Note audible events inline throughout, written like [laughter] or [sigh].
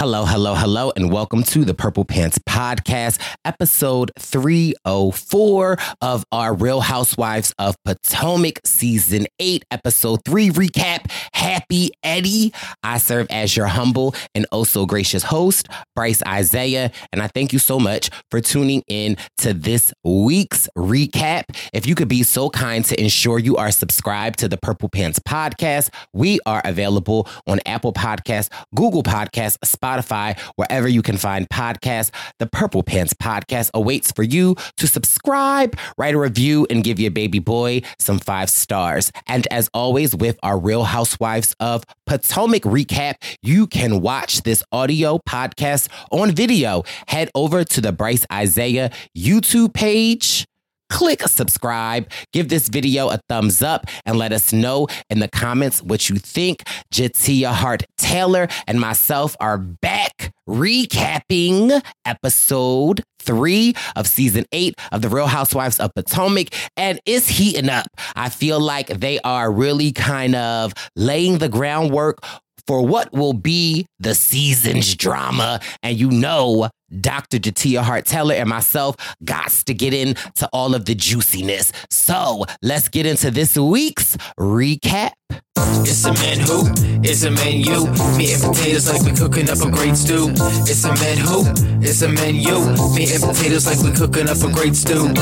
Hello, hello, hello, and welcome to the Purple Pants Podcast, episode 304 of our Real Housewives of Potomac season 8, episode 3 recap. Happy Eddie. I serve as your humble and also gracious host, Brice Izyah, and I thank you so much for tuning in to this week's recap. If you could be so kind to ensure you are subscribed to the Purple Pants Podcast, we are available on Apple Podcasts, Google Podcasts, Spotify Spotify, wherever you can find podcasts. The Purple Pants podcast awaits for you to subscribe, write a review, and give your baby boy some five stars. And as always, with our Real Housewives of Potomac recap, you can watch this audio podcast on video. Head over to the Brice Izyah YouTube page click subscribe, give this video a thumbs up, and let us know in the comments what you think. J'Tia Hart Taylor and myself are back recapping episode three of season eight of The Real Housewives of Potomac. And it's heating up. I feel like they are really kind of laying the groundwork for what will be the season's drama. And you know, Dr. J'Tia Hart Taylor and myself got to get into all of the juiciness. So let's get into this week's recap. It's a man who, it's a man you. Meat and potatoes like we cooking up a great stew. It's a man who, it's a man you. Meat and potatoes like we cooking up a great stew.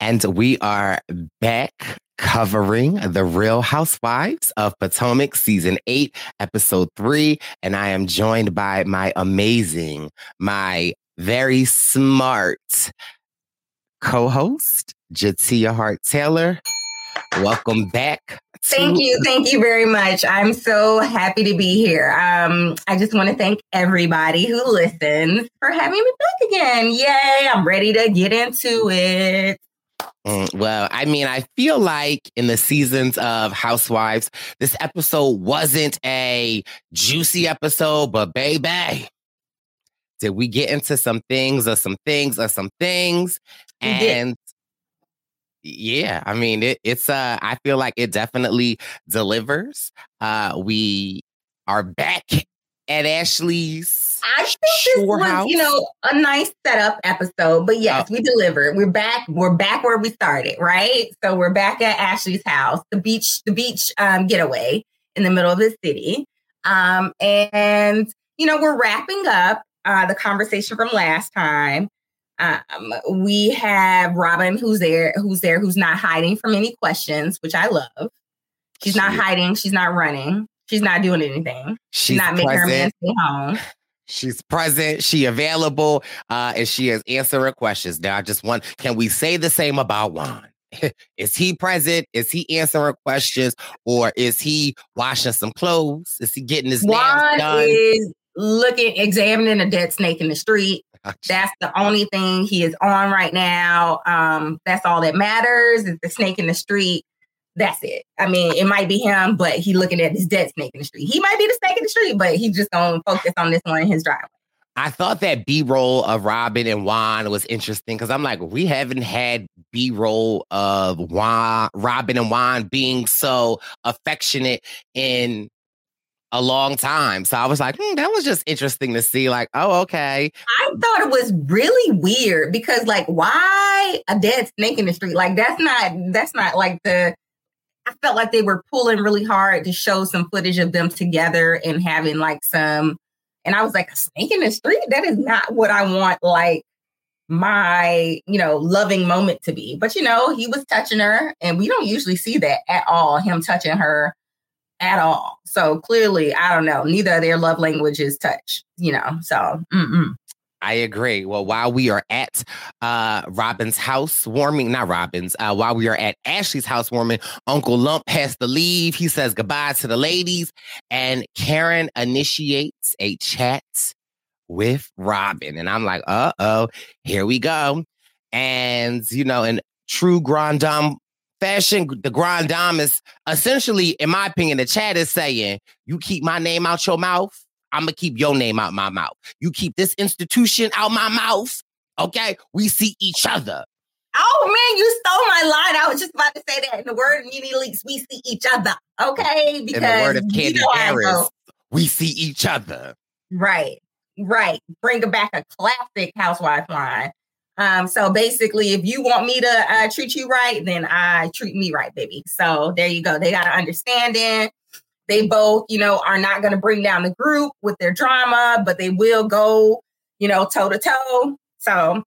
And we are back covering The Real Housewives of Potomac, season eight, episode three. And I am joined by my amazing, my very smart co host, J'Tia Hart Taylor. Welcome back. Thank you. Thank you very much. I'm so happy to be here. Um, I just want to thank everybody who listens for having me back again. Yay. I'm ready to get into it. Mm, well, I mean, I feel like in the seasons of Housewives, this episode wasn't a juicy episode, but baby, did we get into some things or some things or some things? And yeah, I mean, it, it's uh, I feel like it definitely delivers. Uh, we are back at Ashley's I think this was, house. you know, a nice setup episode. But yes, oh. we delivered. We're back. We're back where we started, right? So we're back at Ashley's house, the beach, the beach um, getaway in the middle of the city. Um, and you know, we're wrapping up uh, the conversation from last time. Um, we have Robyn, who's there, who's there, who's not hiding from any questions, which I love. She's not hiding. She's not running. She's not doing anything. She's, she's not making her man stay home. She's present, she available, uh, and she is answering questions. Now, I just want, can we say the same about Juan? [laughs] is he present? Is he answering questions? Or is he washing some clothes? Is he getting his Juan done? is looking, examining a dead snake in the street. That's the only thing he is on right now. Um, that's all that matters is the snake in the street. That's it. I mean, it might be him, but he looking at this dead snake in the street. He might be the snake in the street, but he's just gonna focus on this one in his driveway. I thought that B roll of Robyn and Juan was interesting because I'm like, we haven't had B roll of Juan, Robyn and Juan being so affectionate in a long time. So I was like, hmm, that was just interesting to see. Like, oh, okay. I thought it was really weird because, like, why a dead snake in the street? Like, that's not that's not like the I felt like they were pulling really hard to show some footage of them together and having like some. And I was like, a snake in the street? That is not what I want, like my, you know, loving moment to be. But, you know, he was touching her, and we don't usually see that at all, him touching her at all. So clearly, I don't know, neither of their love languages touch, you know, so. Mm-mm. I agree. Well, while we are at uh, Robyn's house warming, not Robyn's, uh, while we are at Ashley's house warming, Uncle Lump has to leave. He says goodbye to the ladies, and Karen initiates a chat with Robyn. And I'm like, uh oh, here we go. And, you know, in true Grand Dame fashion, the Grand Dame is essentially, in my opinion, the chat is saying, you keep my name out your mouth, I'm gonna keep your name out my mouth. You keep this institution out my mouth. Okay, we see each other. Oh man, you stole my line. I was just about to say that in the word Mimi Leaks, we see each other. Okay, because in the word of you know Harris, we see each other. Right, right. Bring back a classic housewife line. Um, so basically, if you want me to uh, treat you right, then I treat me right, baby. So there you go. They got to understand it. They both, you know, are not going to bring down the group with their drama, but they will go, you know, toe to toe. So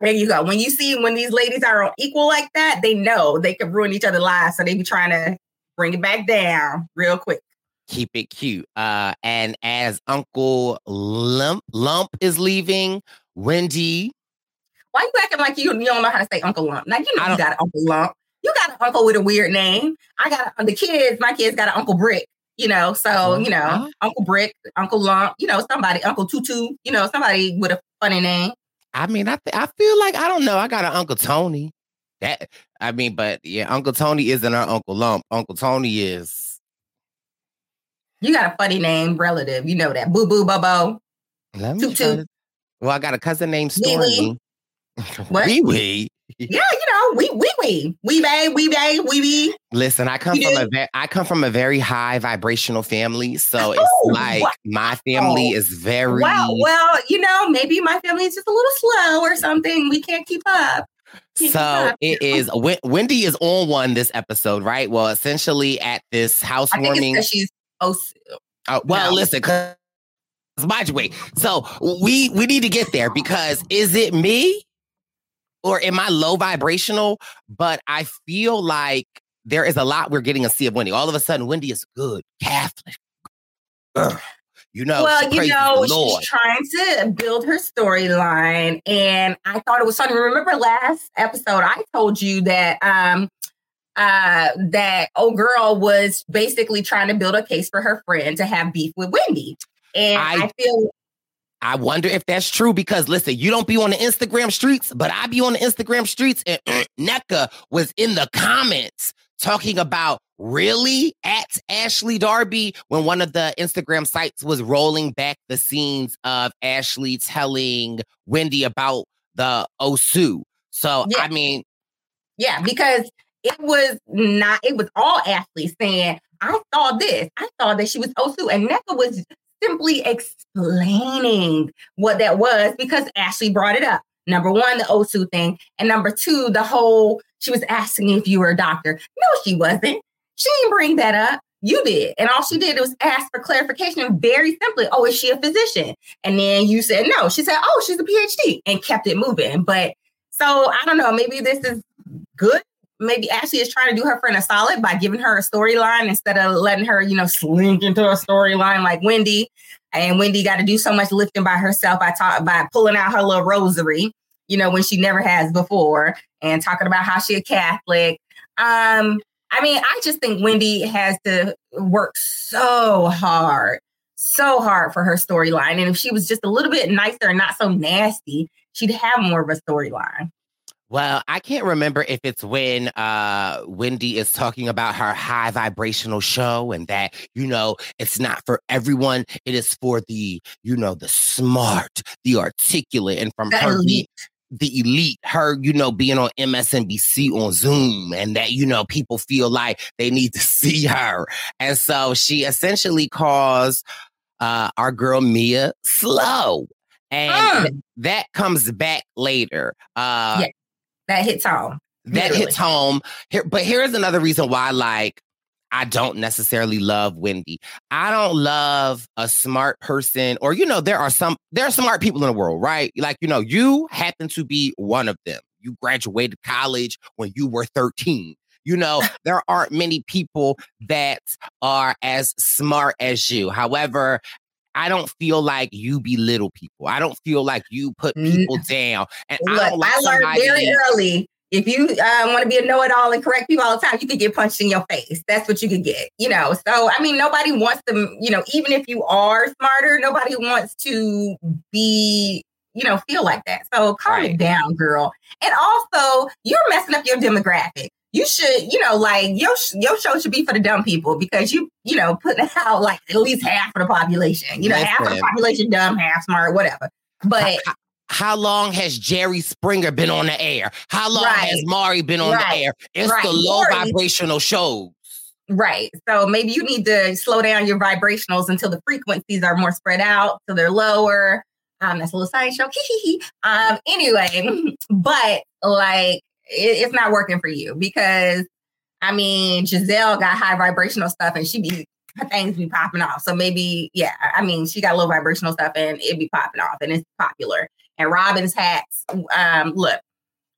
there you go. When you see when these ladies are on equal like that, they know they can ruin each other's lives. So they be trying to bring it back down real quick. Keep it cute. Uh, and as Uncle Lump Lump is leaving, Wendy. Why you acting like you, you don't know how to say Uncle Lump? Now you know you got Uncle Lump you got an uncle with a weird name. I got the kids, my kids got an Uncle Brick, you know. So, you know, Uncle Brick, Uncle Lump, you know, somebody, Uncle Tutu, you know, somebody with a funny name. I mean, I th- I feel like I don't know. I got an Uncle Tony. That I mean, but yeah, Uncle Tony isn't our Uncle Lump. Uncle Tony is. You got a funny name relative. You know that. Boo Boo Bobo. Let me Tutu. Well, I got a cousin named Stormy. [laughs] What? Wee Wee yeah, you know, we we we we bay, we bay, we be. Listen, I come from a ve- I come from a very high vibrational family, so it's oh, like wow. my family is very Wow. Well, you know, maybe my family is just a little slow or something. We can't keep up. Can't so keep up. it is. Wendy is on one this episode, right? Well, essentially at this housewarming. she's oh. Uh, well, no. listen, cause mind you, So we we need to get there because is it me or am I low vibrational? But I feel like there is a lot we're getting to see of Wendy. All of a sudden, Wendy is good, Catholic. Ugh. You know, well, you know, she's trying to build her storyline, and I thought it was funny. Remember last episode, I told you that um uh that old girl was basically trying to build a case for her friend to have beef with Wendy, and I, I feel I wonder if that's true because listen, you don't be on the Instagram streets, but I be on the Instagram streets and uh, Nneka was in the comments talking about really at Ashley Darby when one of the Instagram sites was rolling back the scenes of Ashley telling Wendy about the Osu. So yeah. I mean, yeah, because it was not, it was all Ashley saying, I saw this. I saw that she was Osu. And Nneka was simply explaining what that was because Ashley brought it up. Number one, the Osu thing. And number two, the whole, she was asking if you were a doctor. No, she wasn't. She didn't bring that up. You did. And all she did was ask for clarification very simply. Oh, is she a physician? And then you said no. She said, oh, she's a PhD and kept it moving. But so I don't know, maybe this is good maybe Ashley is trying to do her friend a solid by giving her a storyline instead of letting her, you know, slink into a storyline like Wendy. And Wendy got to do so much lifting by herself by talk by pulling out her little rosary, you know, when she never has before, and talking about how she a Catholic. Um, I mean, I just think Wendy has to work so hard, so hard for her storyline. And if she was just a little bit nicer and not so nasty, she'd have more of a storyline. Well, I can't remember if it's when uh, Wendy is talking about her high vibrational show and that, you know, it's not for everyone. It is for the, you know, the smart, the articulate, and from the her elite. the elite, her, you know, being on MSNBC on Zoom and that, you know, people feel like they need to [laughs] see her. And so she essentially calls uh, our girl Mia slow. And mm. that comes back later. Uh, yeah that hits home. That hits home. Here, but here's another reason why, like, I don't necessarily love Wendy. I don't love a smart person, or you know, there are some there are smart people in the world, right? Like, you know, you happen to be one of them. You graduated college when you were 13. You know, [laughs] there aren't many people that are as smart as you. However, I don't feel like you belittle people. I don't feel like you put people down. And Look, I, like I learned very early if you uh, want to be a know-it-all and correct people all the time, you could get punched in your face. That's what you could get, you know. So I mean, nobody wants to, you know, even if you are smarter, nobody wants to be, you know, feel like that. So calm right. it down, girl. And also, you're messing up your demographic. You should, you know, like your your show should be for the dumb people because you, you know, putting [laughs] out like at least half of the population. You know, half of the population dumb, half smart, whatever. But how long has Jerry Springer been on the air? How long right. has Maury been on right. the air? It's right. the low Maury. vibrational shows. Right. So maybe you need to slow down your vibrationals until the frequencies are more spread out, so they're lower. Um, that's a little side show. [laughs] um, anyway, [laughs] but like it, it's not working for you because I mean Gizelle got high vibrational stuff and she be her things be popping off. So maybe, yeah, I mean, she got low vibrational stuff and it be popping off and it's popular and Robyn's hats. Um, look,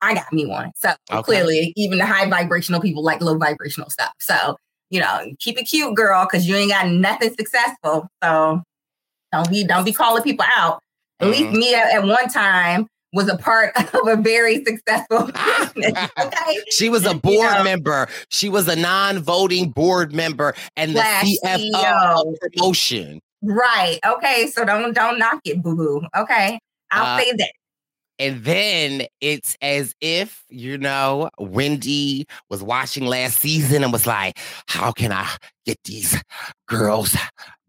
I got me one. So okay. clearly, even the high vibrational people like low vibrational stuff. So, you know, keep it cute, girl, because you ain't got nothing successful. So don't be don't be calling people out. At mm-hmm. least me at, at, one time was a part [laughs] of a very successful [laughs] business. Okay. she was a board you know, member. She was a non-voting board member and the CFO CEO. promotion. Right. Okay. So don't don't knock it, boo boo. Okay. I'll uh, say that. And then it's as if, you know, Wendy was watching last season and was like, how can I get these girls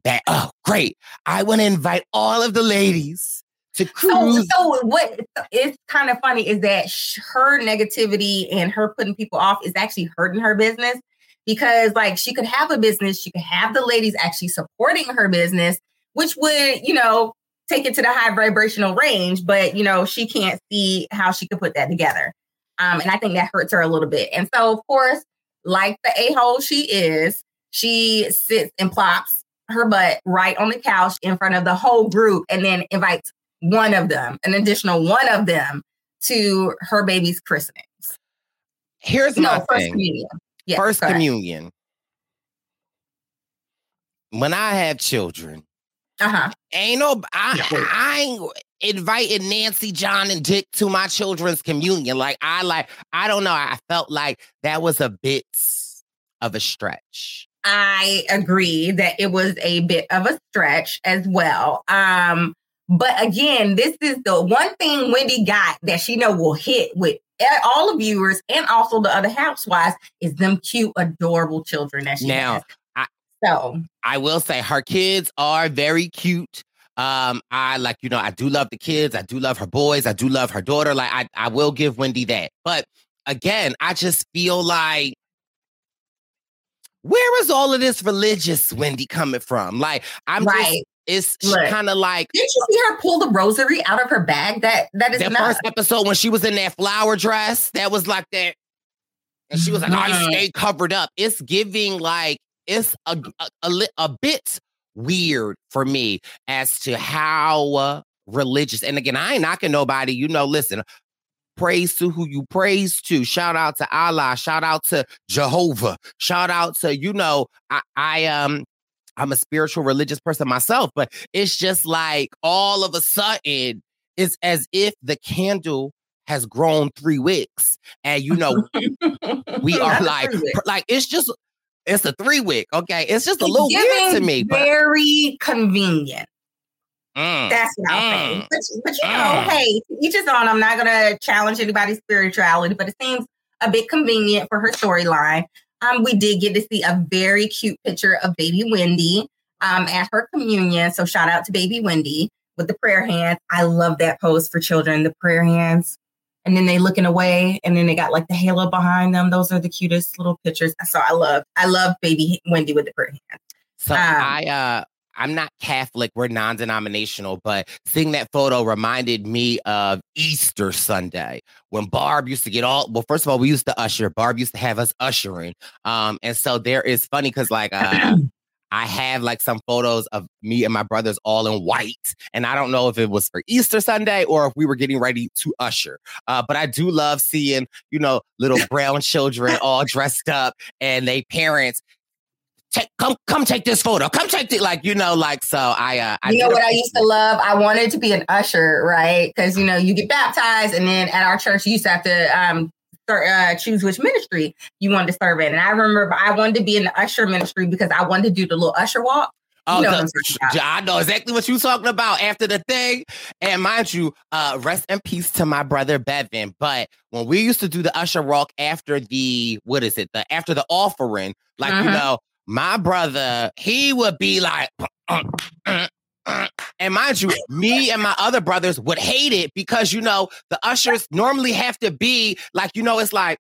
back? Oh, great. I want to invite all of the ladies to cruise. So, so what is kind of funny is that her negativity and her putting people off is actually hurting her business because like she could have a business, she could have the ladies actually supporting her business, which would, you know, take it to the high vibrational range, but you know, she can't see how she could put that together. Um, and I think that hurts her a little bit. And so, of course, like the a hole she is, she sits and plops her butt right on the couch in front of the whole group and then invites one of them, an additional one of them, to her baby's christenings. Here's no, my first thing. communion. Yes, first communion. When I have children, uh-huh. Ain't no I, I ain't inviting Nancy, John, and Dick to my children's communion. Like I like, I don't know. I felt like that was a bit of a stretch. I agree that it was a bit of a stretch as well. Um, but again, this is the one thing Wendy got that she know will hit with all the viewers and also the other housewives is them cute, adorable children that she now, has. So I will say her kids are very cute. Um, I like, you know, I do love the kids. I do love her boys. I do love her daughter. Like, I, I will give Wendy that. But again, I just feel like where is all of this religious Wendy coming from? Like, I'm right. Just, it's kind of like did you see her pull the rosary out of her bag? That that is not. that first episode when she was in that flower dress. That was like that, and she was like. "I stay covered up." It's giving like it's a, a, a, a bit weird for me as to how uh, religious. And again, I ain't knocking nobody. You know, listen, praise to who you praise to. Shout out to Allah. Shout out to Jehovah. Shout out to you know, I, I um. I'm a spiritual religious person myself, but it's just like all of a sudden, it's as if the candle has grown three wicks. And you know, [laughs] we are like, like it's just it's a three wick. Okay. It's just a little weird to me. Very but... convenient. Mm, That's what mm, say. But, but you know, mm. hey, each his own. I'm not going to challenge anybody's spirituality, but it seems a bit convenient for her storyline. Um, we did get to see a very cute picture of baby Wendy um, at her communion. So shout out to baby Wendy with the prayer hands. I love that pose for children, the prayer hands and then they looking away and then they got like the halo behind them those are the cutest little pictures so i love i love baby wendy with the prayer hand so um, i uh I'm not Catholic, we're non denominational, but seeing that photo reminded me of Easter Sunday when Barb used to get all, well, first of all, we used to usher, Barb used to have us ushering. Um, and so there is funny because, like, uh, [clears throat] I have like some photos of me and my brothers all in white. And I don't know if it was for Easter Sunday or if we were getting ready to usher. Uh, but I do love seeing, you know, little brown children all dressed up and they parents take come come take this photo. Come take it. Like, you know, like so I uh I You know what I used to love? I wanted to be an usher, right? Because you know, you get baptized and then at our church you used to have to um start, uh, choose which ministry you wanted to serve in. And I remember I wanted to be in the usher ministry because I wanted to do the little usher walk. Oh, you know the, I know exactly what you're talking about after the thing. And mind you, uh, rest in peace to my brother Bevan. But when we used to do the usher walk after the what is it? The after the offering, like you mm-hmm. know, my brother, he would be like, [clears throat] and mind you, me and my other brothers would hate it because you know the ushers normally have to be like, you know, it's like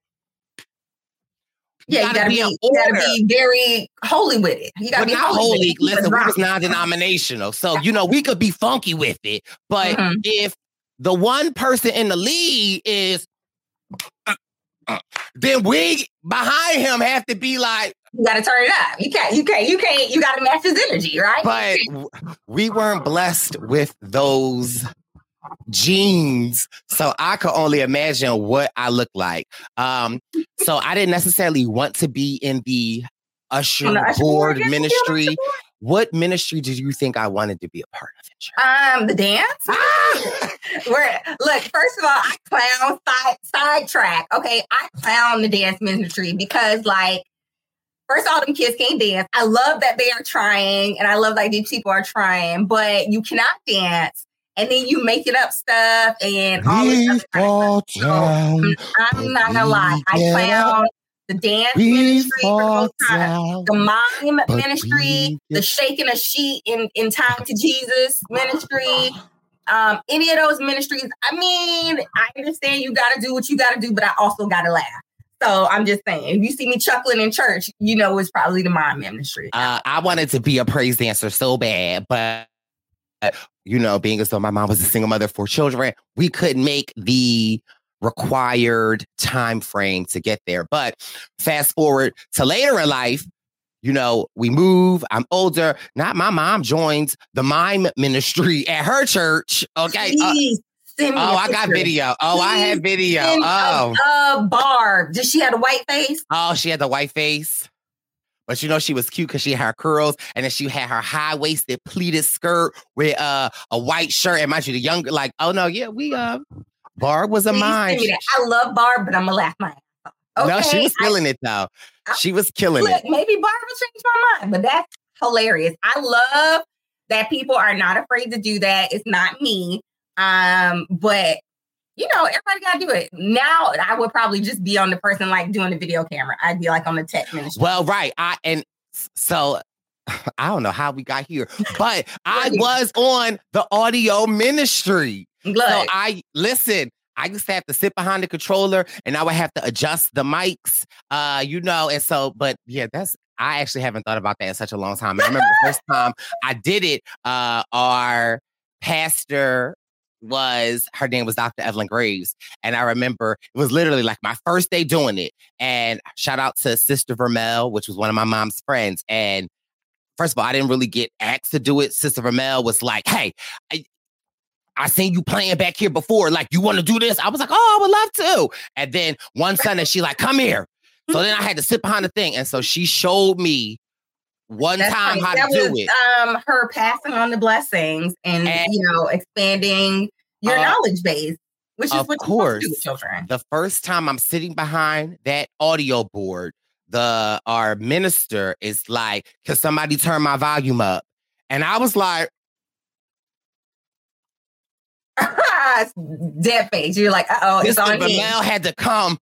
yeah, you gotta, be, you gotta be very holy with it. You gotta be not holy. Listen, we was non-denominational, so you know we could be funky with it. But mm-hmm. if the one person in the lead is, [clears throat] then we behind him have to be like, you got to turn it up. You can't, you can't, you can't, you got to match his energy, right? But we weren't blessed with those genes. So I could only imagine what I look like. Um, so I didn't necessarily want to be in the usher, the usher board, board ministry. What ministry did you think I wanted to be a part of? Um, the dance. Ah! [laughs] Where look, first of all, I clown side sidetrack. Okay, I clown the dance ministry because like First of all, them kids can't dance. I love that they are trying, and I love that these people are trying, but you cannot dance and then you make it up stuff and all this stuff. So, I'm not gonna lie, I found the dance ministry for the the mime ministry, the shaking a sheet in, in time to Jesus ministry. Um, any of those ministries, I mean, I understand you gotta do what you gotta do, but I also gotta laugh. So I'm just saying, if you see me chuckling in church, you know it's probably the mime ministry. Uh, I wanted to be a praise dancer so bad, but you know, being as though my mom was a single mother for children, we couldn't make the required time frame to get there. But fast forward to later in life, you know, we move. I'm older. Not my mom joins the mime ministry at her church. Okay. Uh, oh, I got video. Oh, Please I have video. Oh, uh, Barb. Did she have a white face? Oh, she had the white face. But you know, she was cute because she had her curls and then she had her high waisted pleated skirt with uh, a white shirt. And mind you, the younger, like, oh no, yeah, we, uh, Barb was a mine. I love Barb, but I'm gonna laugh my ass off. Okay? No, she was killing I, it though. She was killing look, it. Maybe Barb will change my mind, but that's hilarious. I love that people are not afraid to do that. It's not me. Um, but you know, everybody got to do it. Now, I would probably just be on the person like doing the video camera. I'd be like on the tech ministry. Well, right. I and so [laughs] I don't know how we got here, but I was on the audio ministry. Good. So I listen. I used to have to sit behind the controller and I would have to adjust the mics, uh, you know, and so, but yeah, that's I actually haven't thought about that in such a long time. I remember the first time [laughs] I did it, uh, our pastor was her name was Dr. Evelyn Graves. And I remember it was literally like my first day doing it. And shout out to Sister Vermel, which was one of my mom's friends. And first of all, I didn't really get asked to do it. Sister Vermel was like, hey, I, I seen you playing back here before. Like, you want to do this? I was like, oh, I would love to. And then one Sunday, she like, come here. So then I had to sit behind the thing. And so she showed me one That's time how that to was, do it. Um, her passing on the blessings and, and you know expanding your uh, knowledge base, which is what course, you do with children. The first time I'm sitting behind that audio board, the our minister is like, "Can somebody turn my volume up?" And I was like. [laughs] Dead face. You're like, "Uh oh, it's on. Mel had to come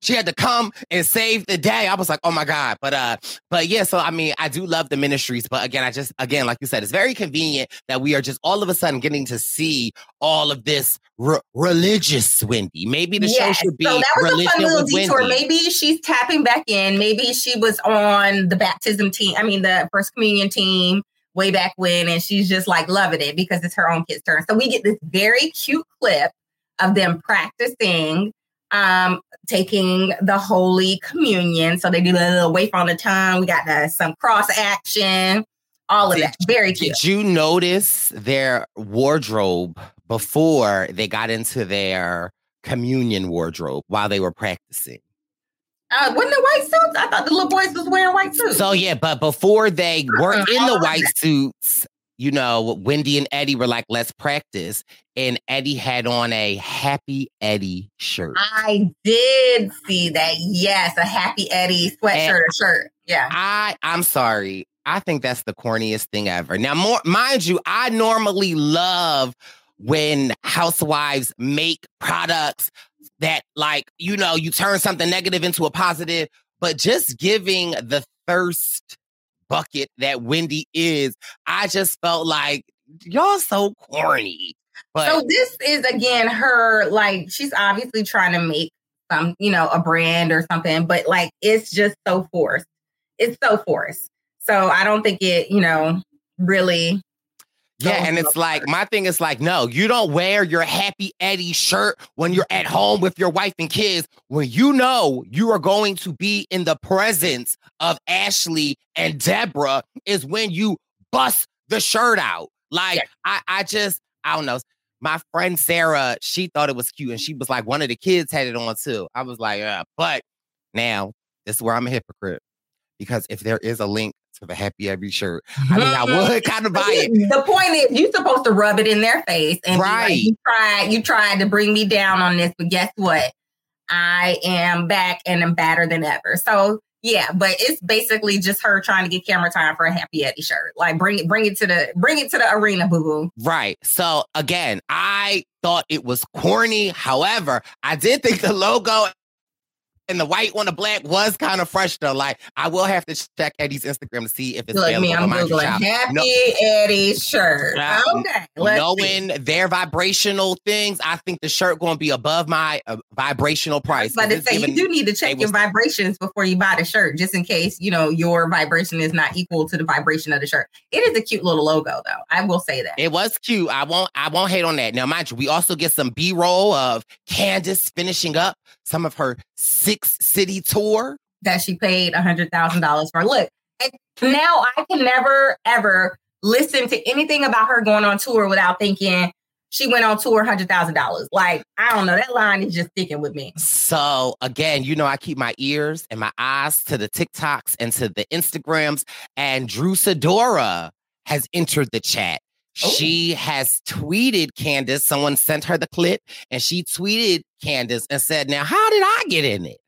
she had to come and save the day. I was like, oh my God. But uh, but yeah, so I mean, I do love the ministries, but again, I just again, like you said, it's very convenient that we are just all of a sudden getting to see all of this r- religious Wendy. Maybe the yes. show should be so that was a fun little detour. Wendy. Maybe she's tapping back in. Maybe she was on the baptism team. I mean, the first communion team way back when, and she's just like loving it because it's her own kid's turn. So we get this very cute clip of them practicing um, taking the Holy Communion. So they do a little wafer on the tongue. We got uh, some cross action, all of did, that. Very cute. Did you notice their wardrobe before they got into their communion wardrobe while they were practicing? Uh, wasn't the white suits? I thought the little boys was wearing white suits. So yeah, but before they weren't in the white suits, you know, Wendy and Eddie were like, let's practice. And Eddie had on a Happy Eddie shirt. I did see that. Yes, a Happy Eddie sweatshirt and or shirt. Yeah. I I'm sorry. I think that's the corniest thing ever. Now, more mind you, I normally love when housewives make products that like, you know, you turn something negative into a positive, but just giving the thirst bucket that Wendy is, I just felt like y'all so corny. But so this is again her like she's obviously trying to make some, you know, a brand or something, but like it's just so forced. It's so forced. So I don't think it, you know, really yeah, and it's like my thing is like, no, you don't wear your happy Eddie shirt when you're at home with your wife and kids. When you know you are going to be in the presence of Ashley and Deborah, is when you bust the shirt out. Like yeah. I, I just, I don't know. My friend Sarah, she thought it was cute, and she was like, one of the kids had it on too. I was like, yeah, but now this is where I'm a hypocrite because if there is a link to the happy Eddie shirt. I mean, I mm-hmm. would kind of buy it. [laughs] The point is, you're supposed to rub it in their face and right. Like, you tried, you tried to bring me down on this, but guess what? I am back and I'm badder than ever. So yeah, but it's basically just her trying to get camera time for a Happy Eddie shirt. Like bring it, bring it to the, bring it to the arena, boo boo. Right. So again, I thought it was corny. However, I did think the logo and the white on the black was kind of fresh though. Like I will have to check Eddie's Instagram to see if it's Look available. Me, I'm googling Happy no, Eddie shirt. Okay, knowing see. their vibrational things, I think the shirt going to be above my uh, vibrational price. But to say you do need to check your vibrations before you buy the shirt, just in case you know your vibration is not equal to the vibration of the shirt. It is a cute little logo though. I will say that it was cute. I won't. I won't hate on that. Now, mind you, we also get some B roll of Candace finishing up some of her six city tour that she paid a hundred thousand dollars for. Look, now I can never ever listen to anything about her going on tour without thinking she went on tour hundred thousand dollars. Like I don't know, that line is just sticking with me. So again, you know, I keep my ears and my eyes to the TikToks and to the Instagrams. And Drew Sidora has entered the chat. Ooh. She has tweeted Candace. Someone sent her the clip, and she tweeted Candace and said, "Now, how did I get in it?"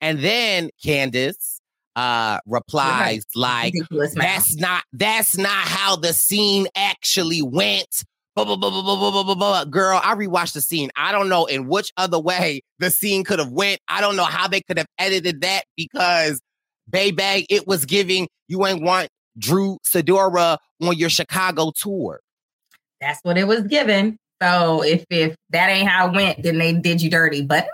And then Candace uh replies right. like that's not that's not how the scene actually went blah, blah, blah, blah, blah, blah, blah, blah. girl i rewatched the scene i don't know in which other way the scene could have went i don't know how they could have edited that because baby it was giving you ain't want drew sidora on your chicago tour that's what it was given so if if that ain't how it went then they did you dirty but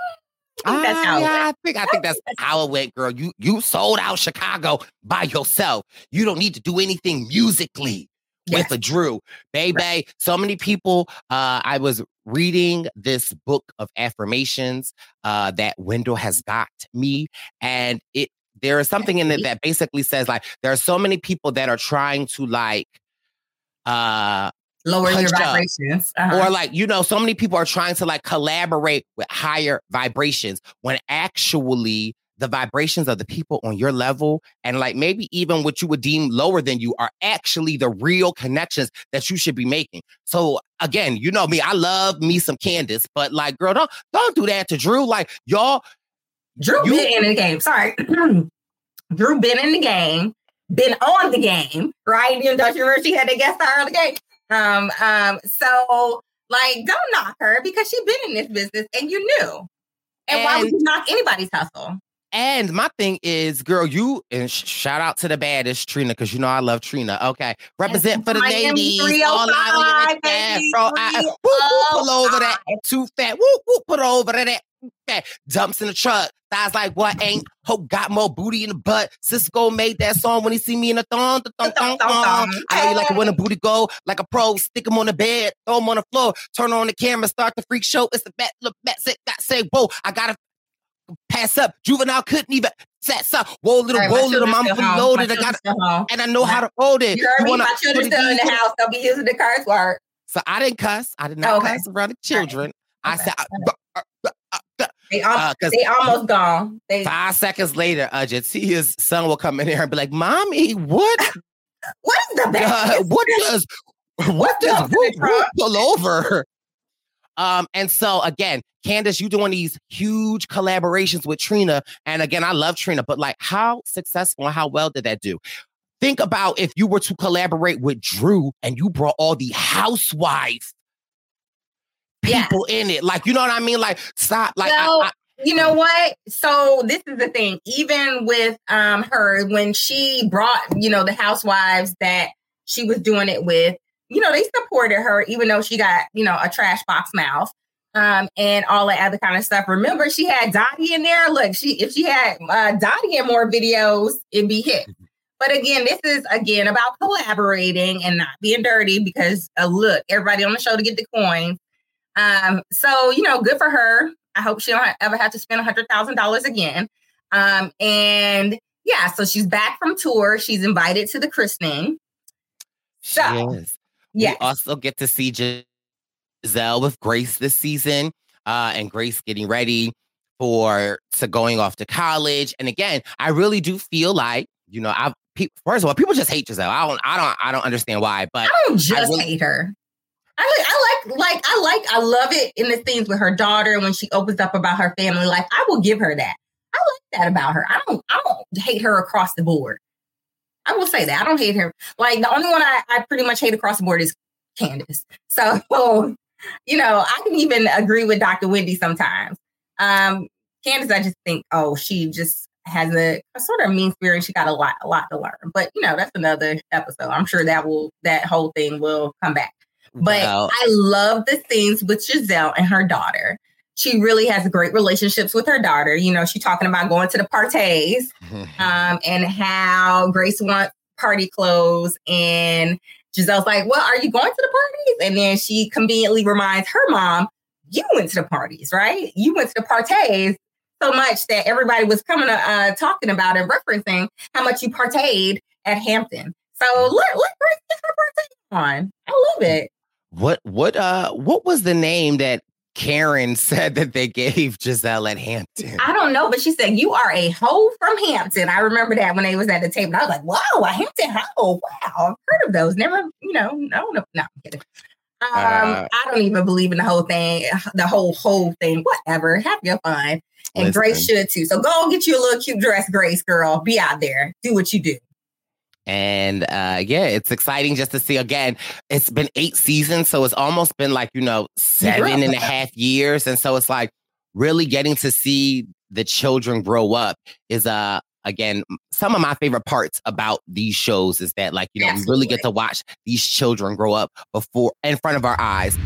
I think, uh, yeah, I think I think that's [laughs] how it went, girl. You you sold out Chicago by yourself. You don't need to do anything musically yes. with a Drew, baby. Right. So many people. Uh, I was reading this book of affirmations uh, that Wendell has got me, and it there is something in it that basically says like there are so many people that are trying to like uh lower your vibrations. Uh-huh. Or like, you know, so many people are trying to like collaborate with higher vibrations when actually the vibrations of the people on your level and like maybe even what you would deem lower than you are actually the real connections that you should be making. So again, you know me, I love me some Candace, but like, girl, don't don't do that to Drew. Like y'all, Drew you, been in the game. Sorry, [clears throat] Drew been in the game, been on the game, right? You know, don't she had to guest star on the game? Um, um, so like don't knock her because she's been in this business and you knew. And, and why would you knock anybody's hustle? And my thing is, girl, you and sh- shout out to the baddest Trina because you know I love Trina. Okay, represent for the ladies. All out your bro. I, pull over that too fat. Whoop, whoop, put over that fat. Jumps in the truck. Thighs like what ain't hope got more booty in the butt. Sisqo made that song when he see me in the thong, the thong, thong, thong. I know you like it when the booty go like a pro. Stick him on the bed, throw him on the floor, turn on the camera, start the freak show. It's the bat, look, bat, say, got say, whoa, I gotta pass up. Juvenile couldn't even set up. Whoa, little, right, whoa, little, mama loaded. I got and I know how to hold it. You heard me? My children still in the [laughs] house. Don't be using the curse word. So I didn't cuss. I did not okay. cuss around the children. Right. I okay. said, They, al- uh, they almost gone. They- five seconds later, uh, J'Tia's son will come in here and be like, "Mommy, what? [laughs] what is the uh, [laughs] what does what does whoop, whoop pull over?" [laughs] Um, and so again, Candace, you doing these huge collaborations with Trina. And again, I love Trina, but like how successful and how well did that do? Think about if you were to collaborate with Drew and you brought all the housewives people yeah. in it. Like, you know what I mean? Like, stop. Like, so, I, I, you know what? So this is the thing. Even with um her, when she brought, you know, the housewives that she was doing it with, you know, they supported her, even though she got, you know, a trash box mouth. Um, and all that other kind of stuff. Remember, she had Dottie in there. Look, she if she had uh, Dottie in more videos, it'd be hit. Mm-hmm. But again, this is again about collaborating and not being dirty because uh, look, everybody on the show to get the coins. Um, so you know, good for her. I hope she don't ever have to spend a hundred thousand dollars again. Um, and yeah, so she's back from tour. She's invited to the christening. So yes. We also get to see Gizelle with Grace this season, uh, and Grace getting ready for to going off to college. And again, I really do feel like you know I've first of all, people just hate Gizelle. I don't, I don't, I don't understand why. But I don't just I really, hate her. I like, I like, like, I like, I love it in the scenes with her daughter when she opens up about her family life. I will give her that. I like that about her. I don't, I don't hate her across the board. I will say that I don't hate her. Like the only one I, I pretty much hate across the board is Candace. [laughs] So, you know, I can even agree with Dr. Wendy sometimes. Um, Candace, I just think, oh, she just has a, a, sort of mean spirit. She got a lot, a lot to learn. But you know, that's another episode. I'm sure that will that whole thing will come back. But wow. I love the scenes with Gizelle and her daughter. She really has great relationships with her daughter. You know, she's talking about going to the parties [laughs] um, and how Grace wants party clothes. And Gizelle's like, Well, are you going to the parties? And then she conveniently reminds her mom, You went to the parties, right? You went to the parties so much that everybody was coming uh, talking about and referencing how much you partayed at Hampton. So let let Grace get her partay on. I love it. What what uh what was the name that Karen [laughs] said that they gave Gizelle at Hampton? I don't know, but she said you are a hoe from Hampton. I remember that when they was at the table. I was like, wow, a Hampton hoe. Wow, I've heard of those. Never, you know, no, no, no, I'm kidding. Um, uh, I don't even believe in the whole thing, the whole whole thing. Whatever, have your fun. And Listen. Grace should too. So go get you a little cute dress, Grace girl. Be out there. Do what you do. And uh, yeah, it's exciting just to see again. It's been eight seasons, so it's almost been like, you know, seven and a half years. And so it's like really getting to see the children grow up is uh again some of my favorite parts about these shows is that like you know Absolutely. we really get to watch these children grow up before in front of our eyes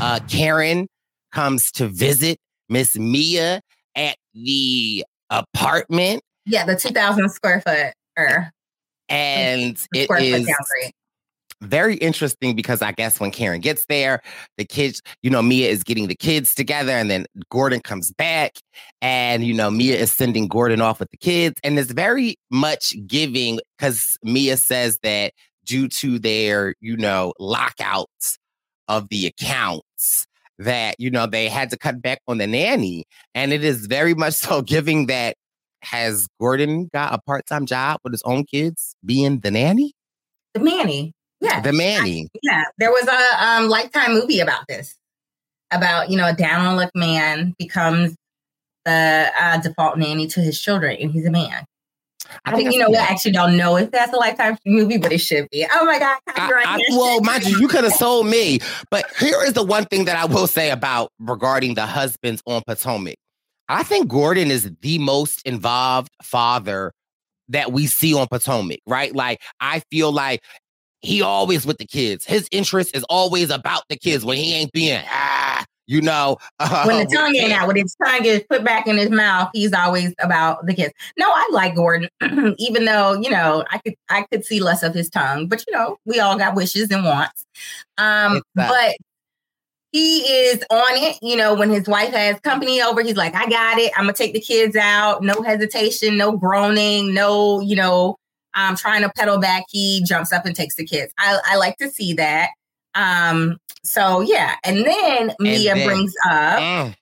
uh karen comes to visit Miss Mia at the apartment. Yeah, the 2,000 square foot. Er, or um, and it is very interesting because I guess when Karen gets there, the kids, you know, Mia is getting the kids together, and then Gordon comes back, and you know, Mia is sending Gordon off with the kids, and it's very much giving because Mia says that due to their, you know, lockouts of the accounts, that, you know, they had to cut back on the nanny. And it is very much so [laughs] giving that has Gordon got a part time job with his own kids being the nanny? The nanny. Yeah. The nanny. I, yeah. There was a um, lifetime movie about this, about, you know, a down on luck man becomes the uh, default nanny to his children and he's a man. I think you know what? I actually don't know if that's a lifetime [laughs] movie, but it should be. Oh my god! I, I, well, mind you, you could have [laughs] sold me. But here is the one thing that I will say about regarding the husbands on Potomac. I think Gordon is the most involved father that we see on Potomac, right? Like I feel like he always with the kids. His interest is always about the kids when he ain't being ah, you know, uh, [laughs] when the tongue ain't out, when his tongue is put back in his mouth, he's always about the kids. No, I like Gordon, [clears throat] even though you know I could I could see less of his tongue, but you know we all got wishes and wants. Um, but he is on it. You know, when his wife has company over, he's like, I got it. I'm gonna take the kids out. No hesitation, no groaning, no, you know, I'm trying to pedal back. He jumps up and takes the kids. I, I like to see that. Um, so yeah, and then Mia then, brings up mm,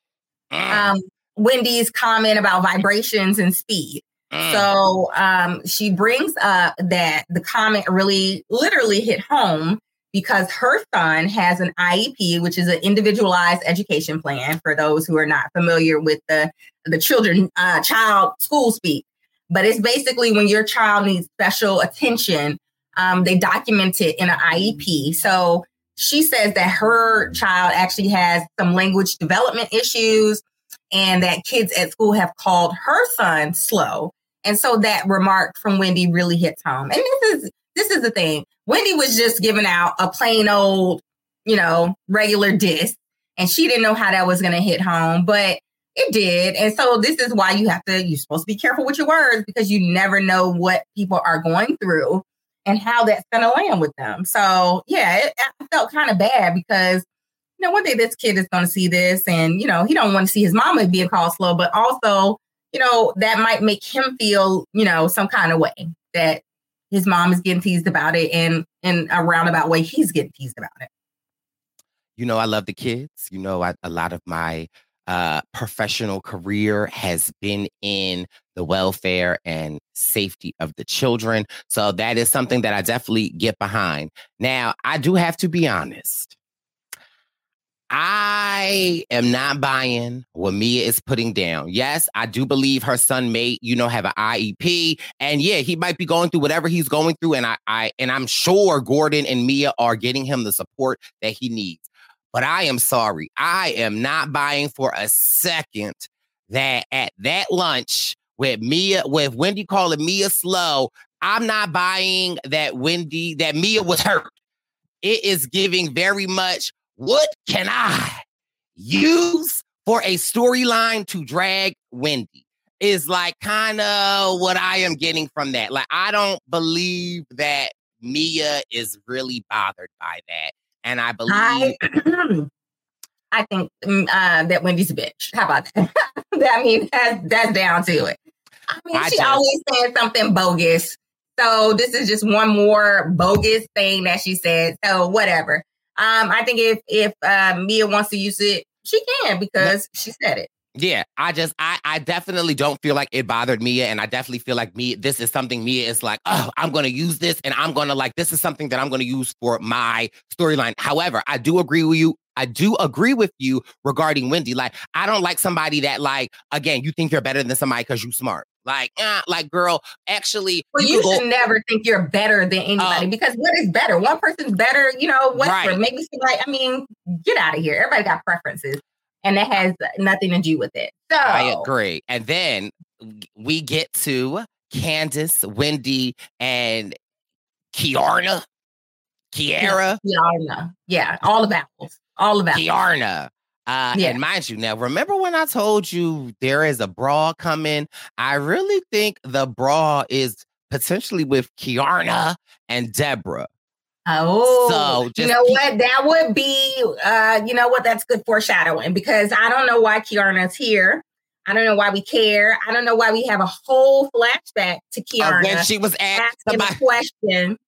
mm. Um, Wendy's comment about vibrations and speed. Mm. So um, she brings up that the comment really literally hit home because her son has an IEP, which is an individualized education plan for those who are not familiar with the the children uh, child school speak. But it's basically when your child needs special attention, um, they document it in an IEP. So she says that her child actually has some language development issues and that kids at school have called her son slow. And so that remark from Wendy really hits home. And this is this is the thing. Wendy was just giving out a plain old, you know, regular disc, and she didn't know how that was gonna hit home, but it did. And so this is why you have to you're supposed to be careful with your words because you never know what people are going through and how that's gonna land with them. So yeah, it, felt kind of bad because you know, one day this kid is going to see this and, you know, he don't want to see his mama being called slow, but also, you know, that might make him feel, you know, some kind of way that his mom is getting teased about it and in a roundabout way he's getting teased about it. You know, I love the kids. You know, I, a lot of my uh, professional career has been in the welfare and safety of the children. So that is something that I definitely get behind. Now, I do have to be honest. I am not buying what Mia is putting down. Yes, I do believe her son may, you know, have an IEP. And yeah, he might be going through whatever he's going through. And I, I and I'm sure Gordon and Mia are getting him the support that he needs. But I am sorry. I am not buying for a second that at that lunch with Mia, with Wendy calling Mia slow, I'm not buying that Wendy, that Mia was hurt. It is giving very much what can I use for a storyline to drag Wendy? Is like kind of what I am getting from that. Like, I don't believe that Mia is really bothered by that. And I believe. I, [clears throat] I think mm, uh, that Wendy's a bitch. How about that? [laughs] I mean, that's, that's down to it. I mean, I she just, always says something bogus. So this is just one more bogus thing that she said. So whatever. Um, I think if if uh, Mia wants to use it, she can because she said it. Yeah, I just I I definitely don't feel like it bothered Mia, and I definitely feel like me this is something Mia is like, oh, I'm gonna use this, and I'm gonna like this is something that I'm gonna use for my storyline. However, I do agree with you. I do agree with you regarding Wendy. Like, I don't like somebody that like again, you think you're better than somebody because you're smart. Like, uh, like, girl, actually. Well, you, you should go- never think you're better than anybody uh, because what is better? One person's better, you know, what's right. maybe like, I mean, get out of here. Everybody got preferences and that has nothing to do with it. So I agree. And then we get to Candace, Wendy, and Kiarna. Kiara. Kiarna. Yeah, all the vowels. All about. Kiarna. Uh, yeah. And mind you, now remember when I told you there is a brawl coming? I really think the brawl is potentially with Kiarna and Deborah. Oh, so you know keep- what? That would be, uh, you know what? That's good foreshadowing because I don't know why Kiarna's here. I don't know why we care. I don't know why we have a whole flashback to Kiarna uh, when she was asked asking a question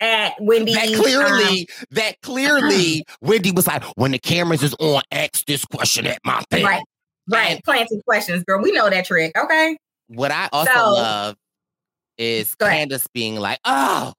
at Wendy. That clearly, um, that clearly, [clears throat] Wendy was like, when the cameras is on, ask this question at my face. Right, right. Planting questions, girl. We know that trick. Okay. What I also so, love is Candace being like, oh,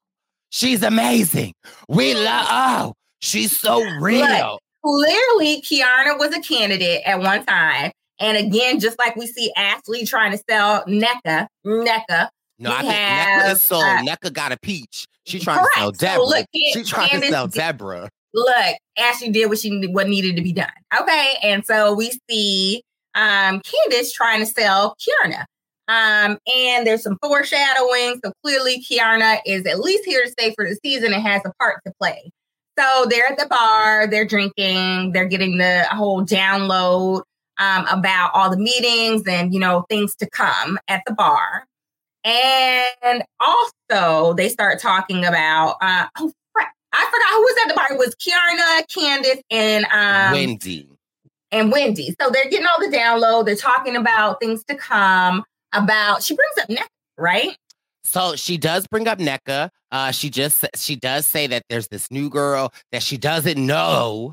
she's amazing. We love, oh, she's so real. Look, clearly, Kiarna was a candidate at one time. And again, just like we see Ashley trying to sell Nneka, Nneka, no, I think Nneka is sold. Uh, Nneka got a peach. She trying correct. to sell Deborah. So look, she trying to sell Deborah. Look, Ashley did what she what needed to be done. Okay, and so we see um Candace trying to sell Kiarna. Um, and there's some foreshadowing. So clearly, Kiarna is at least here to stay for the season and has a part to play. So they're at the bar, they're drinking, they're getting the whole download um, about all the meetings and you know things to come at the bar. And also, they start talking about, uh, oh, I forgot who was at the party. It was Kiarna, Candace, and um, Wendy. And Wendy. So they're getting all the download. They're talking about things to come. About she brings up next, right? So she does bring up Nneka. Uh, she just she does say that there's this new girl that she doesn't know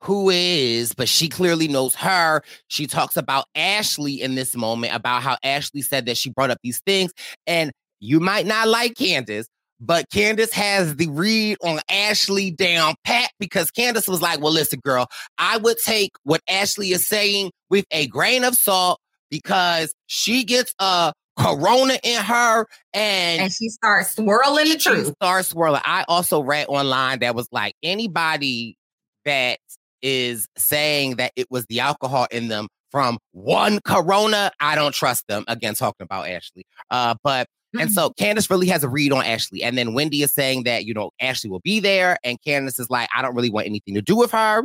who is, but she clearly knows her. She talks about Ashley in this moment about how Ashley said that she brought up these things, and you might not like Candace, but Candace has the read on Ashley down pat because Candace was like, Well, listen, girl, I would take what Ashley is saying with a grain of salt because she gets a corona in her and, and she starts swirling the truth. Starts swirling. I also read online that was like anybody that is saying that it was the alcohol in them from one corona, I don't trust them. Again, talking about Ashley. Uh, but and mm-hmm. so Candace really has a read on Ashley. And then Wendy is saying that, you know, Ashley will be there. And Candace is like, I don't really want anything to do with her.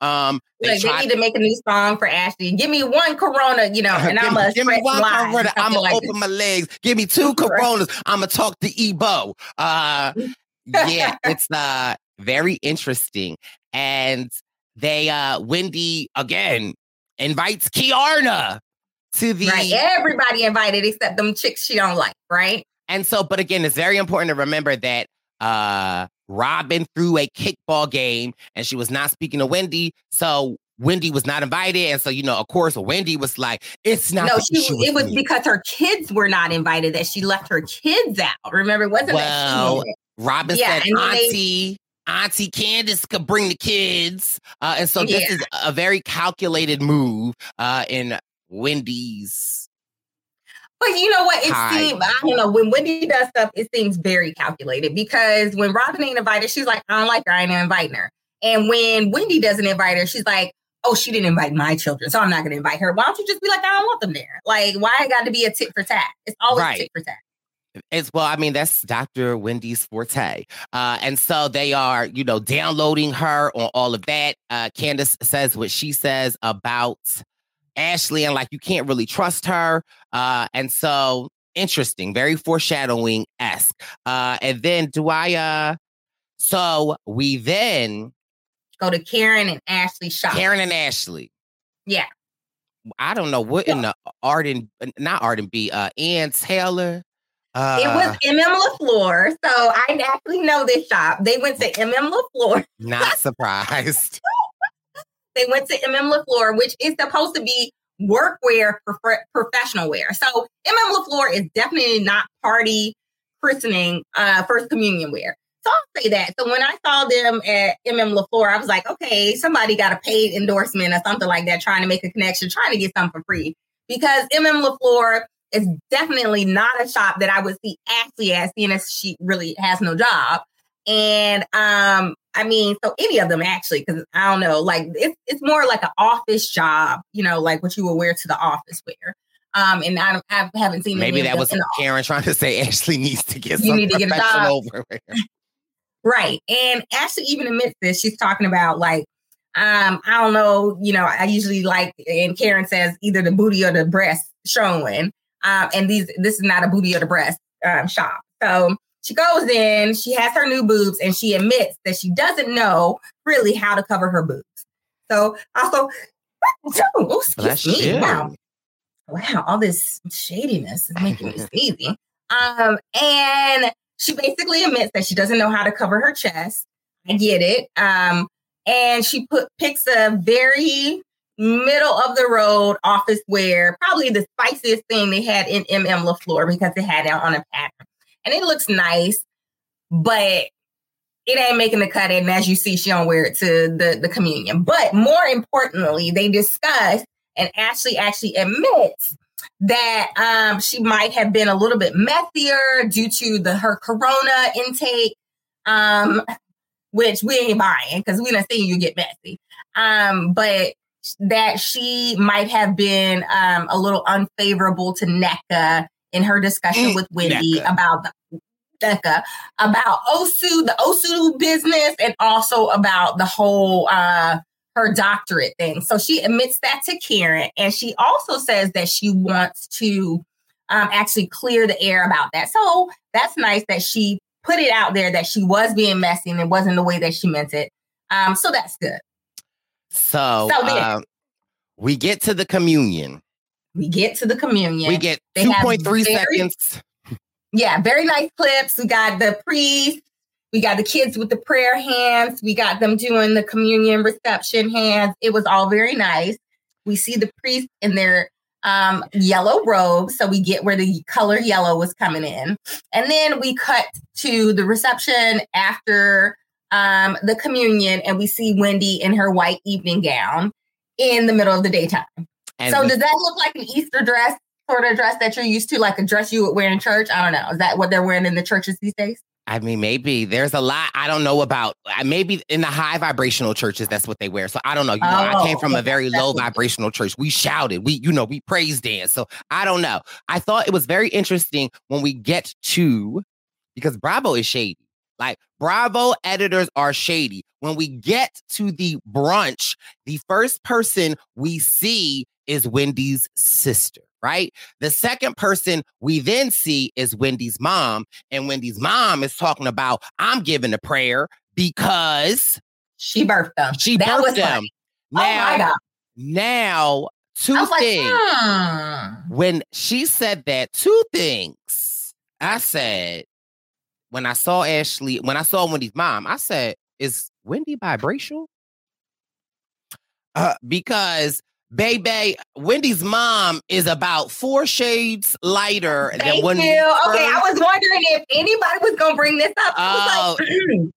Um, they, like they need to make a new song for Ashley. Give me one Corona, you know, [laughs] and I'm gonna give me one Corona. I'm gonna like open this. my legs. Give me two [laughs] Coronas. I'm gonna talk to Ebo. Uh, [laughs] yeah, it's uh very interesting. And they uh Wendy again invites Kiarna to the right. Everybody invited except them chicks she don't like, right? And so, but again, it's very important to remember that uh Robyn threw a kickball game and she was not speaking to Wendy. So Wendy was not invited. And so, you know, of course, Wendy was like, it's not. No, she, it was me. because her kids were not invited that she left her kids out. Remember, wasn't well, that Robyn yeah, said, Auntie, Auntie Candace could bring the kids. Uh, and so yeah. this is a very calculated move uh, in Wendy's. But you know what? It seems I don't know when Wendy does stuff. It seems very calculated because when Robyn ain't invited, she's like, I don't like her. I ain't inviting her. And when Wendy doesn't invite her, she's like, Oh, she didn't invite my children, so I'm not going to invite her. Why don't you just be like, I don't want them there? Like, why I got to be a tit for tat? It's always right. tit for tat. It's well, I mean, that's Dr. Wendy's forte. Uh, and so they are, you know, downloading her on all of that. Uh, Candace says what she says about Ashley and like you can't really trust her. Uh, and so interesting, very foreshadowing esque. Uh, and then do I? Uh, so we then go to Karen and Ashley shop. Karen and Ashley. Yeah. I don't know what in the Arden, not Arden B, uh, Ann Taylor. Uh, it was MM LaFleur. So I actually know this shop. They went to MM LaFleur. Not surprised. [laughs] They went to MM LaFleur, which is supposed to be workwear for professional wear. So MM LaFleur is definitely not party christening uh, first communion wear. So I'll say that. So when I saw them at MM LaFleur, I was like, okay, somebody got a paid endorsement or something like that, trying to make a connection, trying to get something for free. Because MM LaFleur is definitely not a shop that I would see Ashley as, seeing as she really has no job. And um, I mean, so any of them actually, because I don't know, like it's it's more like an office job, you know, like what you would wear to the office wear. Um, and I, I haven't seen maybe that was Karen trying to say [laughs] Ashley needs to get you need to get a job. [laughs] right, and Ashley even admits this. She's talking about like, um, I don't know, you know, I usually like, and Karen says either the booty or the breast showing. Um, and these this is not a booty or the breast um, shop. So she goes in, she has her new boobs, and she admits that she doesn't know really how to cover her boobs. So also, [laughs] oh, excuse me. Wow. Wow, all this shadiness is making me [laughs] sneezy. Um, and she basically admits that she doesn't know how to cover her chest. I get it. Um, and she put picks a very middle of the road office wear, probably the spiciest thing they had in MM LaFleur because they had it on a pattern and it looks nice, but it ain't making the cut. And as you see, she don't wear it to the, the communion. But more importantly, they discuss, and Ashley actually admits that um, she might have been a little bit messier due to the her corona intake, um, which we ain't buying because we don't see you get messy. Um, but that she might have been um, a little unfavorable to Nneka in her discussion with [gasps] Wendy Nneka. about the Nneka, about Osu, the Osu business, and also about the whole uh, her doctorate thing. So she admits that to Karen, and she also says that she wants to um, actually clear the air about that. So that's nice that she put it out there that she was being messy and it wasn't the way that she meant it. Um, so that's good. So, so uh, we get to the communion. We get to the communion. We get 2.3 seconds. Yeah, very nice clips. We got the priest, we got the kids with the prayer hands, we got them doing the communion reception hands. It was all very nice. We see the priest in their um, yellow robe. so we get where the color yellow was coming in, and then we cut to the reception after um, the communion, and we see Wendy in her white evening gown in the middle of the daytime. And so, does that look like an Easter dress sort of dress that you're used to, like a dress you would wear in church? I don't know. Is that what they're wearing in the churches these days? I mean, maybe there's a lot I don't know about. Maybe in the high vibrational churches, that's what they wear. So I don't know. You know, oh, I came from a very low vibrational church. We shouted, we, you know, we praised dance. So I don't know. I thought it was very interesting when we get to because Bravo is shady. Like Bravo editors are shady. When we get to the brunch, the first person we see is Wendy's sister right? The second person we then see is Wendy's mom. And Wendy's mom is talking about, I'm giving a prayer because she birthed them. She that birthed them. Funny. Now, oh my God. now, two things. Like, hmm. When she said that, two things. I said, when I saw Ashley, when I saw Wendy's mom, I said, is Wendy biracial? Uh, because Baby, Wendy's mom is about four shades lighter [laughs] Thank than. You. Okay, I was wondering if anybody was gonna bring this up. I was like, oh.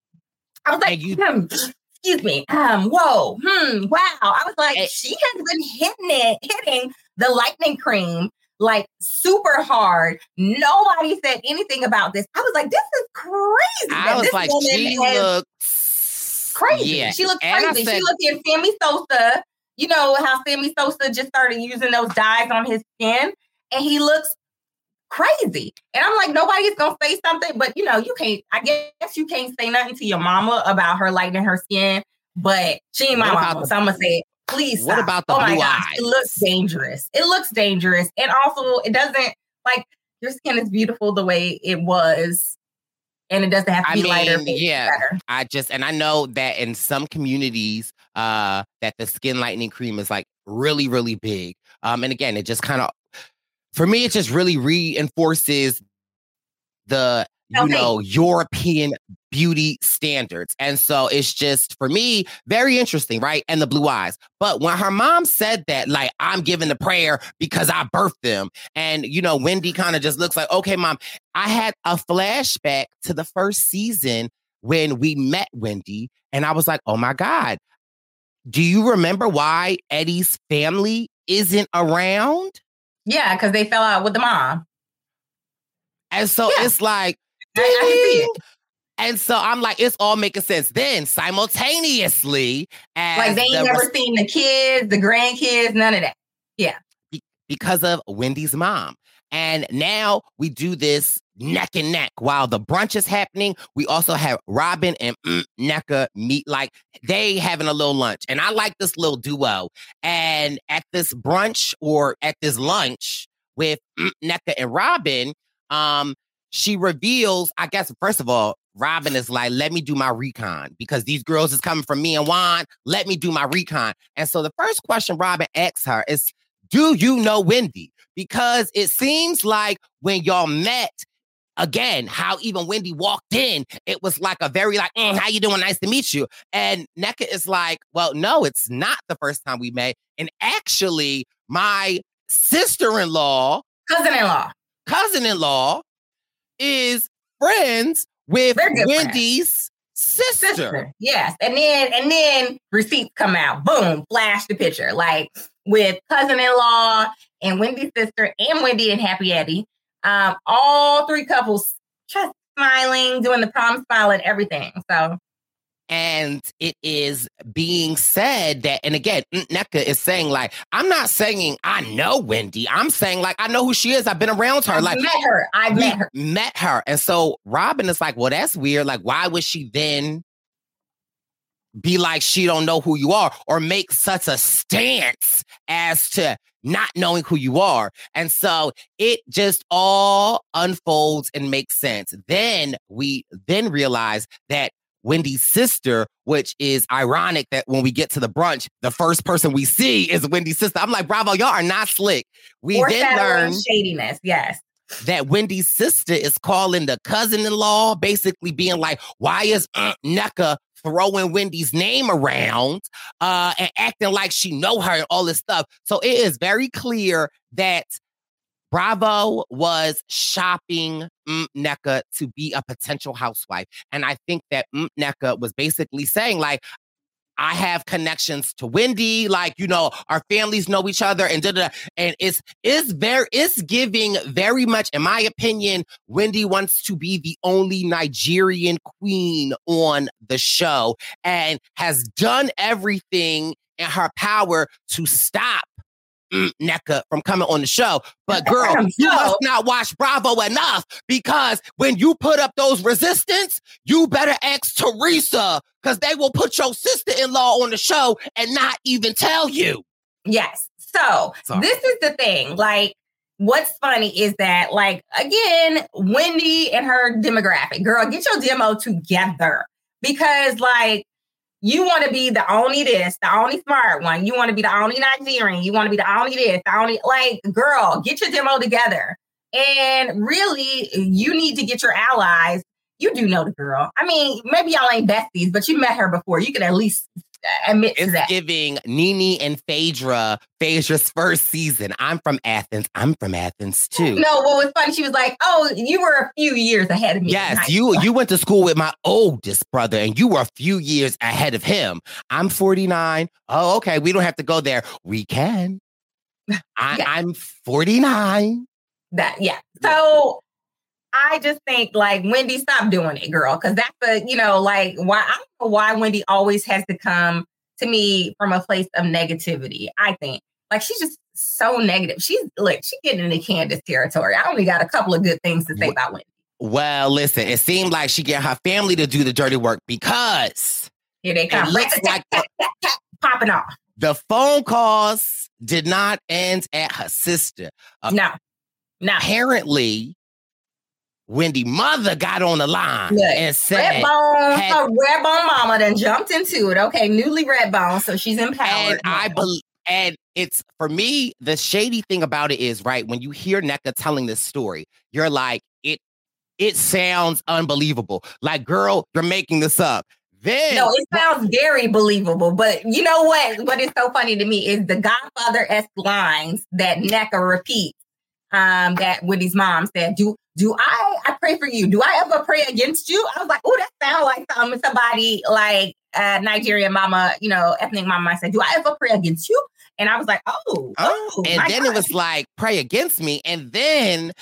I was like, you, hmm, excuse me. Um, whoa, hmm, wow. I was like, she has been hitting it, hitting the lightning cream like super hard. Nobody said anything about this. I was like, this is crazy. I was like, she looks crazy. Yeah. She looked crazy. Said, she looked in Sammy Sosa you know how Sammy Sosa just started using those dyes on his skin, and he looks crazy. And I'm like, nobody's gonna say something, but you know, you can't. I guess you can't say nothing to your mama about her lightening her skin, but she ain't my mama, the, so I'm gonna say, please. What about the oh blue eyes? It looks dangerous. It looks dangerous, and also it doesn't like your skin is beautiful the way it was and it doesn't have to be I mean, lighter. Yeah. I just and I know that in some communities, uh, that the skin lightening cream is like really, really big. Um, and again, it just kind of, for me, it just really reinforces the you know European beauty standards. And so it's just for me very interesting, right? And the blue eyes. But when her mom said that, like, I'm giving the prayer because I birthed them. And, you know, Wendy kind of just looks like, okay, mom, I had a flashback to the first season when we met Wendy. And I was like, oh my God. Do you remember why Eddie's family isn't around? Yeah, because they fell out with the mom. And so yeah. it's like, I, I see it. And so I'm like, it's all making sense. Then simultaneously, like they ain't the never seen the kids, the grandkids, none of that. Yeah. because of Wendy's mom. And now we do this neck and neck while the brunch is happening. We also have Robyn and mm, Nneka meet like they having a little lunch. And I like this little duo. And at this brunch or at this lunch with mm, Nneka and Robyn, um, she reveals, I guess, first of all, Robyn is like, let me do my recon because these girls is coming from me and Juan. Let me do my recon. And so the first question Robyn asks her is, do you know Wendy? Because it seems like when y'all met, again, how even Wendy walked in, it was like a very like, mm, how you doing? Nice to meet you. And Nneka is like, well, no, it's not the first time we met. And actually, my sister-in-law, cousin-in-law, cousin-in-law is friends with Wendy's sister. sister. Yes. And then and then receipts come out. Boom, flash the picture. Like with cousin-in-law and Wendy's sister and Wendy and Happy Eddie. Um, all three couples just smiling, doing the prom smile and everything. So and it is being said that, and again, Nneka is saying, like, I'm not saying I know Wendy. I'm saying, like, I know who she is. I've been around her. I've like, met her. I met her. Met her. And so Robyn is like, well, that's weird. Like, why would she then be like she don't know who you are or make such a stance as to not knowing who you are. And so it just all unfolds and makes sense. Then we then realize that Wendy's sister, which is ironic that when we get to the brunch, the first person we see is Wendy's sister. I'm like, bravo, y'all are not slick. We or then learn shadiness. Yes. that Wendy's sister is calling the cousin-in-law, basically being like, "Why is Aunt Nneka throwing Wendy's name around uh, and acting like she know her and all this stuff?" So it is very clear that Bravo was shopping Nneka to be a potential housewife, and I think that Nneka was basically saying like, I have connections to Wendy, like you know, our families know each other, and da, da, da. and it's it's very it's giving very much, in my opinion, Wendy wants to be the only Nigerian queen on the show, and has done everything in her power to stop Nneka from coming on the show. But girl, you must not watch Bravo enough because when you put up those resistance, you better ask Teresa because they will put your sister-in-law on the show and not even tell you. Yes. So Sorry. this is the thing. Like, what's funny is that, like, again, Wendy and her demographic, girl, get your demo together because, like, you want to be the only this, the only smart one. You want to be the only Nigerian. You want to be the only this, the only like girl. Get your demo together. And really, you need to get your allies. You do know the girl. I mean, maybe y'all ain't besties, but you met her before. You can at least admit it's that. giving NeNe and Phaedra, Phaedra's first season. I'm from Athens. I'm from Athens too. No, what was funny, she was like, "Oh, you were a few years ahead of me." Yes, you you went to school with my oldest brother, and you were a few years ahead of him. I'm 49. Oh, okay. We don't have to go there. We can. I, [laughs] yeah. I'm 49. That yeah. So I just think like Wendy, stop doing it, girl. Cause that's the, you know, like why I don't know why Wendy always has to come to me from a place of negativity. I think like she's just so negative. She's like she's getting into Candace territory. I only got a couple of good things to say about Wendy. Well, listen, it seemed like she get her family to do the dirty work because here they come. It looks like [laughs] popping off. The phone calls did not end at her sister. Uh, no. No. Apparently, Wendy mother got on the line Look, and said, "Redbone, had, her Redbone mama then jumped into it. Okay, newly Redbone, so she's empowered." And I believe, and it's for me, the shady thing about it is right when you hear Nneka telling this story, you're like, it, it sounds unbelievable. Like, girl, you're making this up. Then no, it sounds very believable. But you know what? What is so funny to me is the Godfather esque lines that Nneka repeats. Um, that Wendy's mom said, "Do do I, I pray for you? Do I ever pray against you? I was like, oh, that sounds like um, somebody like uh, Nigerian mama, you know, ethnic mama. I said, do I ever pray against you? And I was like, oh, oh. And then God. it was like, pray against me. And then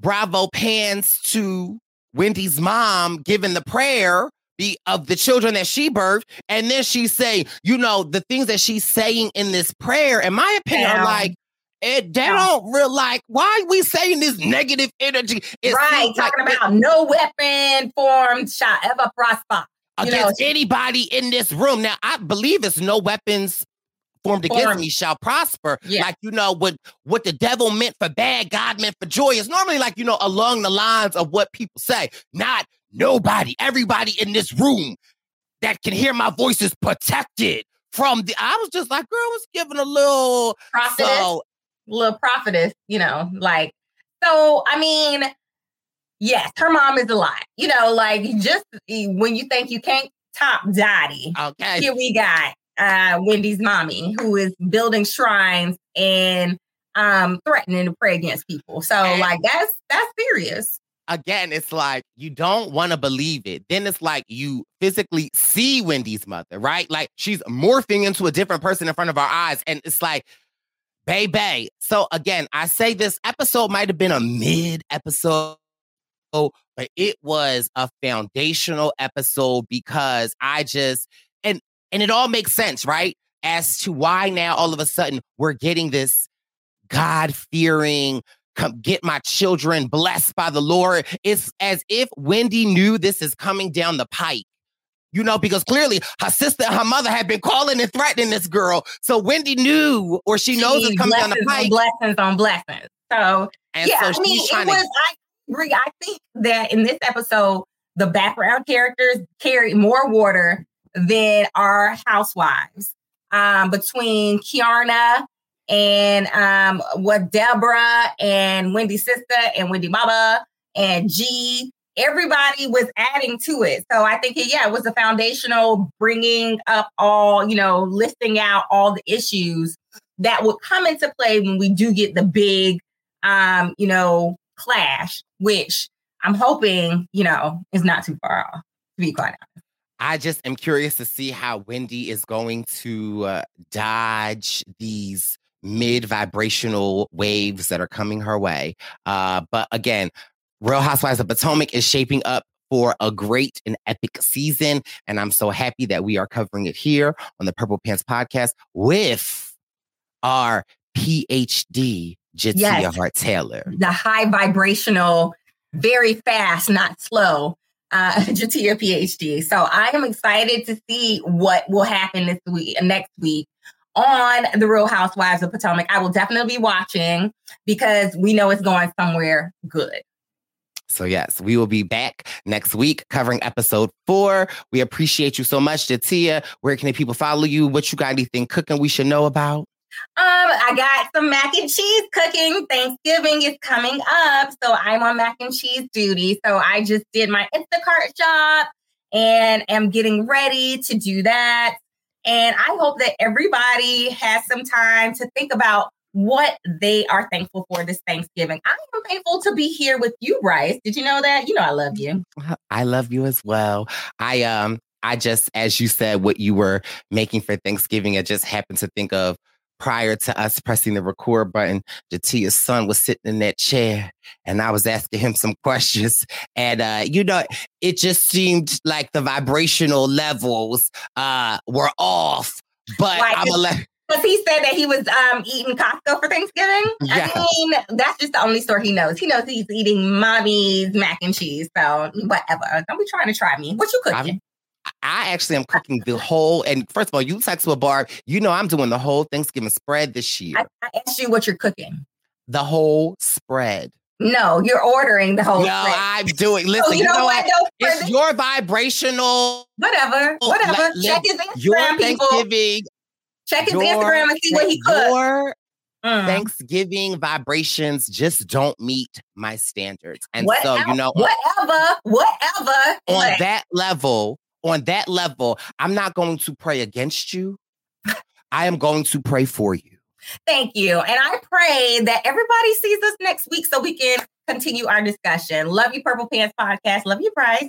Bravo pans to Wendy's mom giving the prayer be of the children that she birthed. And then she say, you know, the things that she's saying in this prayer, in my opinion, are like, it, they don't real like why are we saying this negative energy? Right, talking like, about it, no weapon formed shall ever prosper against know, anybody in this room. Now, I believe it's no weapons formed against formed. me shall prosper. Yeah. Like, you know, what what the devil meant for bad, God meant for joy. It's normally like, you know, along the lines of what people say, not nobody, everybody in this room that can hear my voice is protected from the I was just like, girl was giving a little Prophetess. so little prophetess, you know, like, so, I mean, yes, her mom is a lot, you know, like just when you think you can't top Dottie, okay, here we got uh, Wendy's mommy who is building shrines and um threatening to pray against people. So and like that's that's serious. Again, it's like you don't want to believe it. Then it's like you physically see Wendy's mother, right? Like she's morphing into a different person in front of our eyes. And it's like baby. So again, I say this episode might have been a mid episode, but it was a foundational episode because I just and and it all makes sense, right? As to why now all of a sudden we're getting this God fearing, come get my children blessed by the Lord. It's as if Wendy knew this is coming down the pike you know, because clearly her sister and her mother had been calling and threatening this girl. So Wendy knew, or she, knows it's coming down the pipe. blessings on blessings. So and yeah, so I mean, it was. To- I agree. I think that in this episode, the background characters carried more water than our housewives. Um, between Kiarna and um, what Deborah and Wendy's sister and Wendy mama and G, everybody was adding to it. So I think, yeah, it was a foundational bringing up all, you know, listing out all the issues that would come into play when we do get the big, um, you know, clash, which I'm hoping, you know, is not too far off, to be quite honest. I just am curious to see how Wendy is going to uh, dodge these mid vibrational waves that are coming her way. Uh, but again, Real Housewives of Potomac is shaping up for a great and epic season. And I'm so happy that we are covering it here on the Purple Pants podcast with our PhD, J'Tia yes. Hart Taylor. The high vibrational, very fast, not slow uh, [laughs] J'Tia PhD. So I am excited to see what will happen this week, next week on the Real Housewives of Potomac. I will definitely be watching because we know it's going somewhere good. So, yes, we will be back next week covering episode four. We appreciate you so much, J'Tia. Where can people follow you? What you got anything cooking we should know about? Um, I got some mac and cheese cooking. Thanksgiving is coming up, so I'm on mac and cheese duty. So I just did my Instacart shop and am getting ready to do that. And I hope that everybody has some time to think about what they are thankful for this Thanksgiving. I am thankful to be here with you, Brice. Did you know that? You know I love you. I love you as well. I um I just as you said what you were making for Thanksgiving, I just happened to think of prior to us pressing the record button, J'Tia's son was sitting in that chair and I was asking him some [laughs] questions. And, uh, you know, it just seemed like the vibrational levels uh, were off. But Why, I'm going to because he said that he was um, eating Costco for Thanksgiving. I mean, that's just the only store he knows. He knows he's eating mommy's mac and cheese. So whatever. Don't be trying to try me. What you cooking? I'm, I actually am cooking the whole. And first of all, you text a bar. You know I'm doing the whole Thanksgiving spread this year. I, I asked you what you're cooking. The whole spread. No, you're ordering the whole. No, spread. I'm doing. Listen, oh, you, know, know what? what? It's your vibrational. Whatever, whatever. Let, Check his Instagram, your Thanksgiving. People. Check his your, Instagram and see what he cooked. Your mm. Thanksgiving vibrations just don't meet my standards, and whatever, so you know, whatever, whatever. On that level, on that level, I'm not going to pray against you. I am going to pray for you. Thank you. And I pray that everybody sees us next week so we can continue our discussion. Love you, Purple Pants Podcast. Love you, Brice.